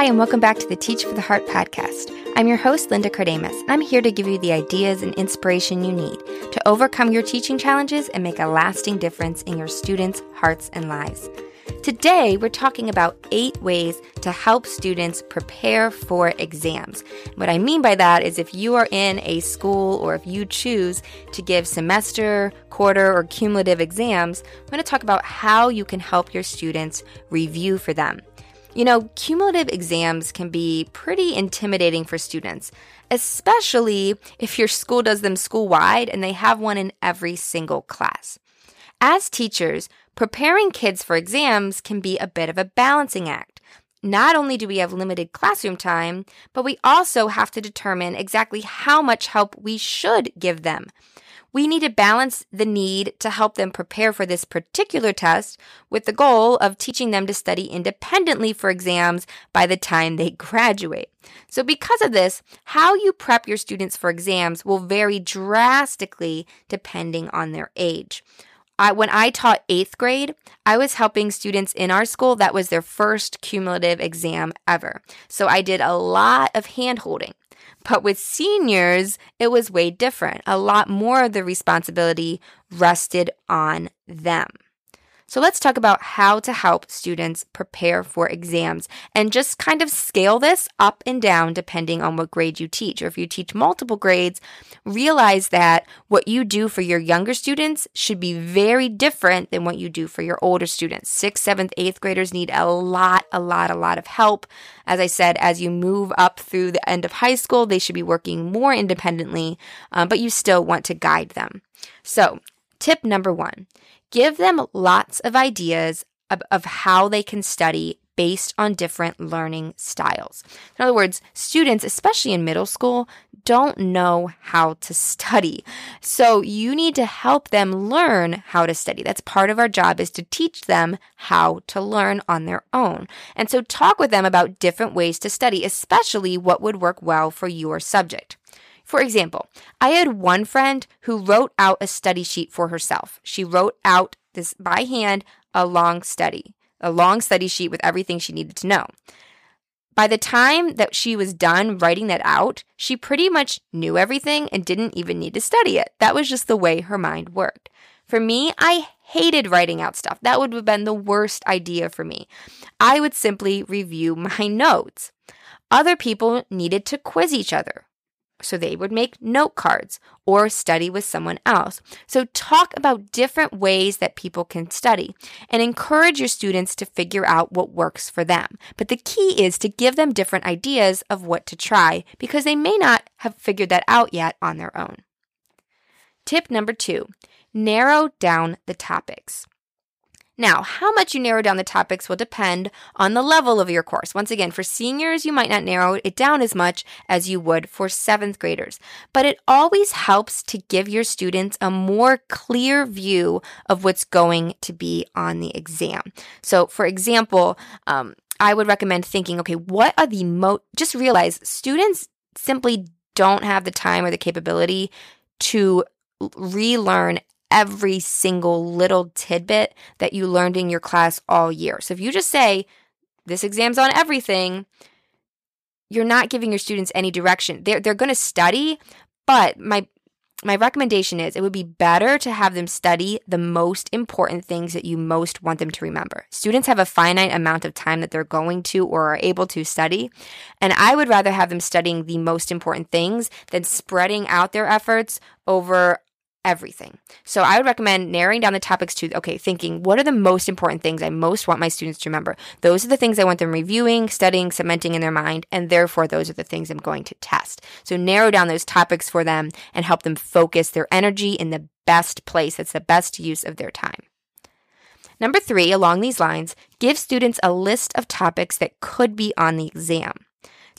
Hi, and welcome back to the Teach for the Heart podcast. I'm your host, Linda Kardamis, and I'm here to give you the ideas and inspiration you need to overcome your teaching challenges and make a lasting difference in your students' hearts and lives. Today, we're talking about eight ways to help students prepare for exams. What I mean by that is if you are in a school or if you choose to give semester, quarter, or cumulative exams, I'm going to talk about how you can help your students review for them. You know, cumulative exams can be pretty intimidating for students, especially if your school does them school wide and they have one in every single class. As teachers, preparing kids for exams can be a bit of a balancing act. Not only do we have limited classroom time, but we also have to determine exactly how much help we should give them. We need to balance the need to help them prepare for this particular test with the goal of teaching them to study independently for exams by the time they graduate. So, because of this, how you prep your students for exams will vary drastically depending on their age. I, when I taught eighth grade, I was helping students in our school that was their first cumulative exam ever. So I did a lot of hand holding. But with seniors, it was way different. A lot more of the responsibility rested on them. So let's talk about how to help students prepare for exams and just kind of scale this up and down depending on what grade you teach. Or if you teach multiple grades, realize that what you do for your younger students should be very different than what you do for your older students. Sixth, seventh, eighth graders need a lot, a lot, a lot of help. As I said, as you move up through the end of high school, they should be working more independently, um, but you still want to guide them. So, tip number one Give them lots of ideas of, of how they can study based on different learning styles. In other words, students, especially in middle school, don't know how to study. So you need to help them learn how to study. That's part of our job is to teach them how to learn on their own. And so talk with them about different ways to study, especially what would work well for your subject. For example, I had one friend who wrote out a study sheet for herself. She wrote out this by hand a long study, a long study sheet with everything she needed to know. By the time that she was done writing that out, she pretty much knew everything and didn't even need to study it. That was just the way her mind worked. For me, I hated writing out stuff. That would have been the worst idea for me. I would simply review my notes. Other people needed to quiz each other. So they would make note cards or study with someone else. So talk about different ways that people can study and encourage your students to figure out what works for them. But the key is to give them different ideas of what to try because they may not have figured that out yet on their own. Tip number two narrow down the topics. Now, how much you narrow down the topics will depend on the level of your course. Once again, for seniors, you might not narrow it down as much as you would for seventh graders, but it always helps to give your students a more clear view of what's going to be on the exam. So, for example, um, I would recommend thinking, okay, what are the most, just realize students simply don't have the time or the capability to relearn every single little tidbit that you learned in your class all year. So if you just say, this exam's on everything, you're not giving your students any direction. They're, they're going to study, but my my recommendation is it would be better to have them study the most important things that you most want them to remember. Students have a finite amount of time that they're going to or are able to study, and I would rather have them studying the most important things than spreading out their efforts over everything. So I would recommend narrowing down the topics to, okay, thinking what are the most important things I most want my students to remember? Those are the things I want them reviewing, studying, cementing in their mind, and therefore those are the things I'm going to test. So narrow down those topics for them and help them focus their energy in the best place that's the best use of their time. Number three, along these lines, give students a list of topics that could be on the exam.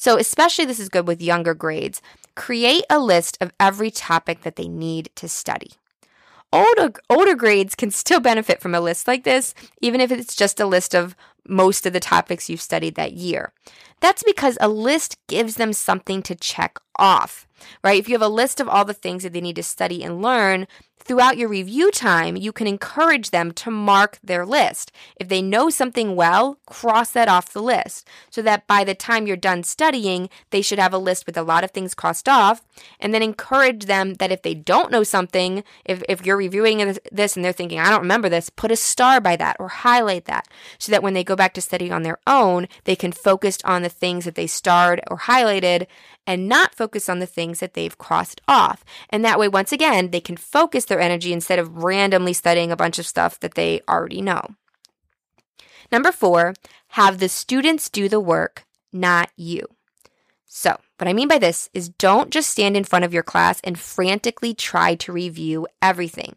So, especially this is good with younger grades. Create a list of every topic that they need to study. Older, older grades can still benefit from a list like this, even if it's just a list of most of the topics you've studied that year. That's because a list gives them something to check off, right? If you have a list of all the things that they need to study and learn, throughout your review time, you can encourage them to mark their list. If they know something well, cross that off the list so that by the time you're done studying, they should have a list with a lot of things crossed off. And then encourage them that if they don't know something, if, if you're reviewing this and they're thinking, I don't remember this, put a star by that or highlight that so that when they go back to study on their own, they can focus on the things that they starred or highlighted and not focus on the things that they've crossed off. And that way, once again, they can focus their energy instead of randomly studying a bunch of stuff that they already know. Number four, have the students do the work, not you. So, what I mean by this is don't just stand in front of your class and frantically try to review everything.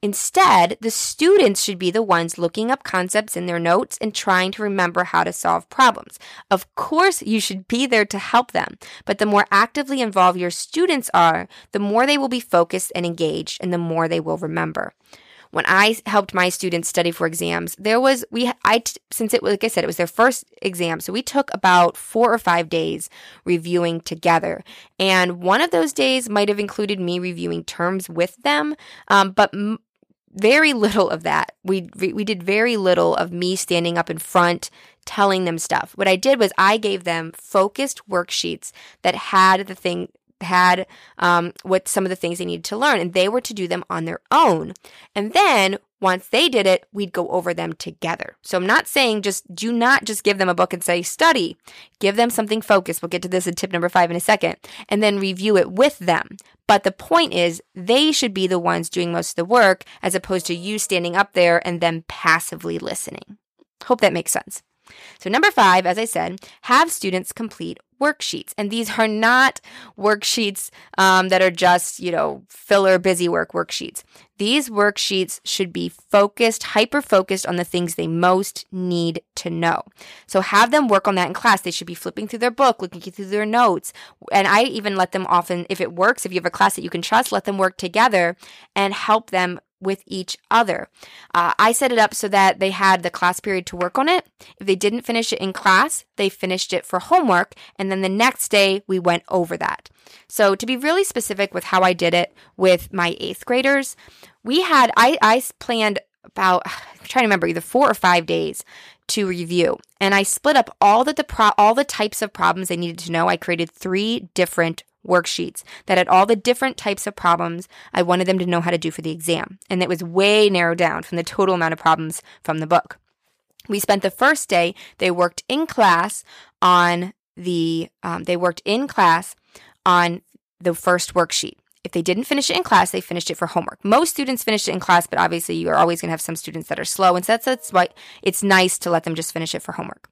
Instead, the students should be the ones looking up concepts in their notes and trying to remember how to solve problems. Of course, you should be there to help them, but the more actively involved your students are, the more they will be focused and engaged and the more they will remember when I helped my students study for exams, there was we I since it was like I said it was their first exam, so we took about 4 or 5 days reviewing together. And one of those days might have included me reviewing terms with them, um, but m- very little of that. We we did very little of me standing up in front telling them stuff. What I did was I gave them focused worksheets that had the thing had um, what some of the things they needed to learn, and they were to do them on their own. And then once they did it, we'd go over them together. So I'm not saying just do not just give them a book and say study. Give them something focused. We'll get to this in tip number five in a second, and then review it with them. But the point is, they should be the ones doing most of the work as opposed to you standing up there and them passively listening. Hope that makes sense. So, number five, as I said, have students complete worksheets. And these are not worksheets um, that are just, you know, filler busy work worksheets. These worksheets should be focused, hyper focused on the things they most need to know. So have them work on that in class. They should be flipping through their book, looking through their notes. And I even let them often, if it works, if you have a class that you can trust, let them work together and help them with each other. Uh, I set it up so that they had the class period to work on it. If they didn't finish it in class, they finished it for homework. And then the next day, we went over that. So, to be really specific with how I did it with my eighth graders, we had, I, I planned about, I'm trying to remember, either four or five days to review. And I split up all the, the pro- all the types of problems they needed to know. I created three different worksheets that had all the different types of problems I wanted them to know how to do for the exam. And it was way narrowed down from the total amount of problems from the book. We spent the first day, they worked in class on the, um, they worked in class on the first worksheet. If they didn't finish it in class, they finished it for homework. Most students finished it in class, but obviously you are always going to have some students that are slow. And so that's, that's why it's nice to let them just finish it for homework.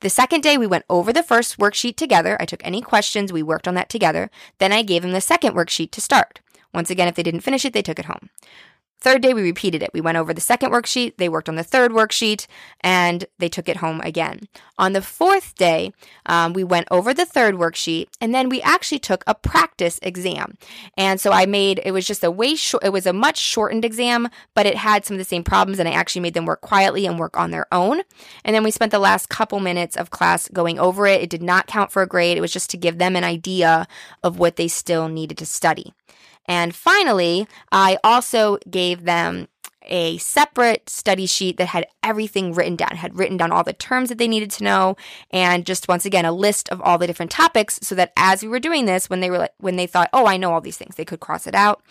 The second day, we went over the first worksheet together. I took any questions, we worked on that together. Then I gave them the second worksheet to start. Once again, if they didn't finish it, they took it home. Third day, we repeated it. We went over the second worksheet, they worked on the third worksheet, and they took it home again. On the fourth day, um, we went over the third worksheet, and then we actually took a practice exam. And so I made it was just a way short, it was a much shortened exam, but it had some of the same problems, and I actually made them work quietly and work on their own. And then we spent the last couple minutes of class going over it. It did not count for a grade, it was just to give them an idea of what they still needed to study. And finally, I also gave them a separate study sheet that had everything written down, had written down all the terms that they needed to know, and just once again a list of all the different topics, so that as we were doing this, when they were when they thought, "Oh, I know all these things," they could cross it out,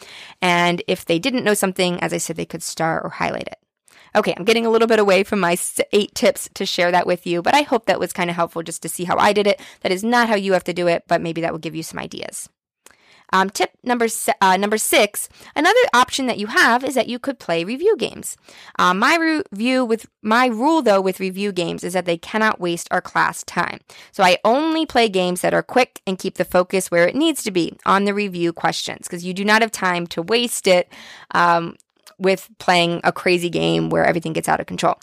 and if they didn't know something, as I said, they could star or highlight it. Okay, I'm getting a little bit away from my eight tips to share that with you, but I hope that was kind of helpful just to see how I did it. That is not how you have to do it, but maybe that will give you some ideas. Um, tip number uh, number six. Another option that you have is that you could play review games. Uh, my review with my rule though with review games is that they cannot waste our class time. So I only play games that are quick and keep the focus where it needs to be on the review questions because you do not have time to waste it. Um, with playing a crazy game where everything gets out of control.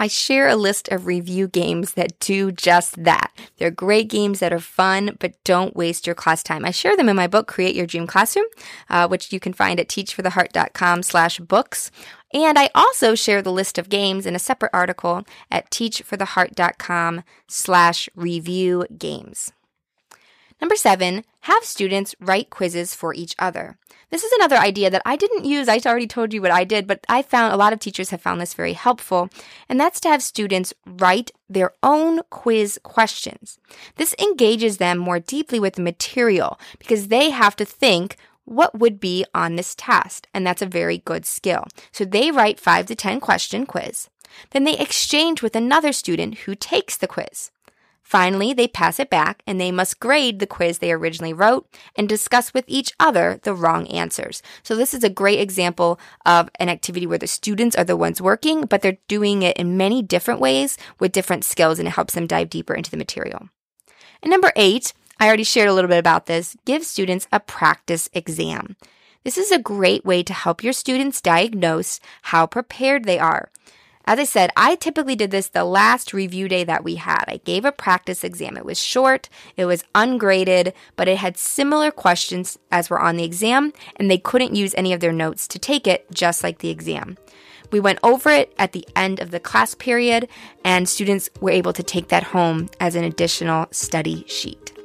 I share a list of review games that do just that. They're great games that are fun, but don't waste your class time. I share them in my book, Create Your Dream Classroom, uh, which you can find at teachfortheheart.com slash books. And I also share the list of games in a separate article at teachfortheheart.com slash review games. Number seven, have students write quizzes for each other. This is another idea that I didn't use. I already told you what I did, but I found a lot of teachers have found this very helpful. And that's to have students write their own quiz questions. This engages them more deeply with the material because they have to think what would be on this test. And that's a very good skill. So they write five to 10 question quiz. Then they exchange with another student who takes the quiz. Finally, they pass it back and they must grade the quiz they originally wrote and discuss with each other the wrong answers. So this is a great example of an activity where the students are the ones working, but they're doing it in many different ways with different skills and it helps them dive deeper into the material. And number eight, I already shared a little bit about this, give students a practice exam. This is a great way to help your students diagnose how prepared they are. As I said, I typically did this the last review day that we had. I gave a practice exam. It was short, it was ungraded, but it had similar questions as were on the exam, and they couldn't use any of their notes to take it, just like the exam. We went over it at the end of the class period, and students were able to take that home as an additional study sheet.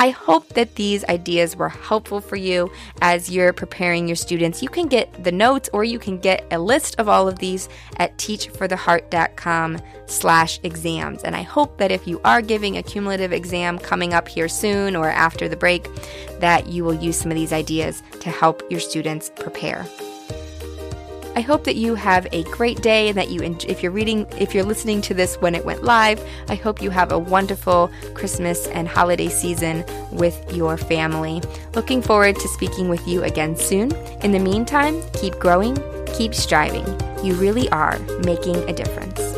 I hope that these ideas were helpful for you as you're preparing your students. You can get the notes or you can get a list of all of these at teachfortheheart.com slash exams. And I hope that if you are giving a cumulative exam coming up here soon or after the break, that you will use some of these ideas to help your students prepare. I hope that you have a great day and that you, if you're reading, if you're listening to this when it went live, I hope you have a wonderful Christmas and holiday season with your family. Looking forward to speaking with you again soon. In the meantime, keep growing, keep striving. You really are making a difference.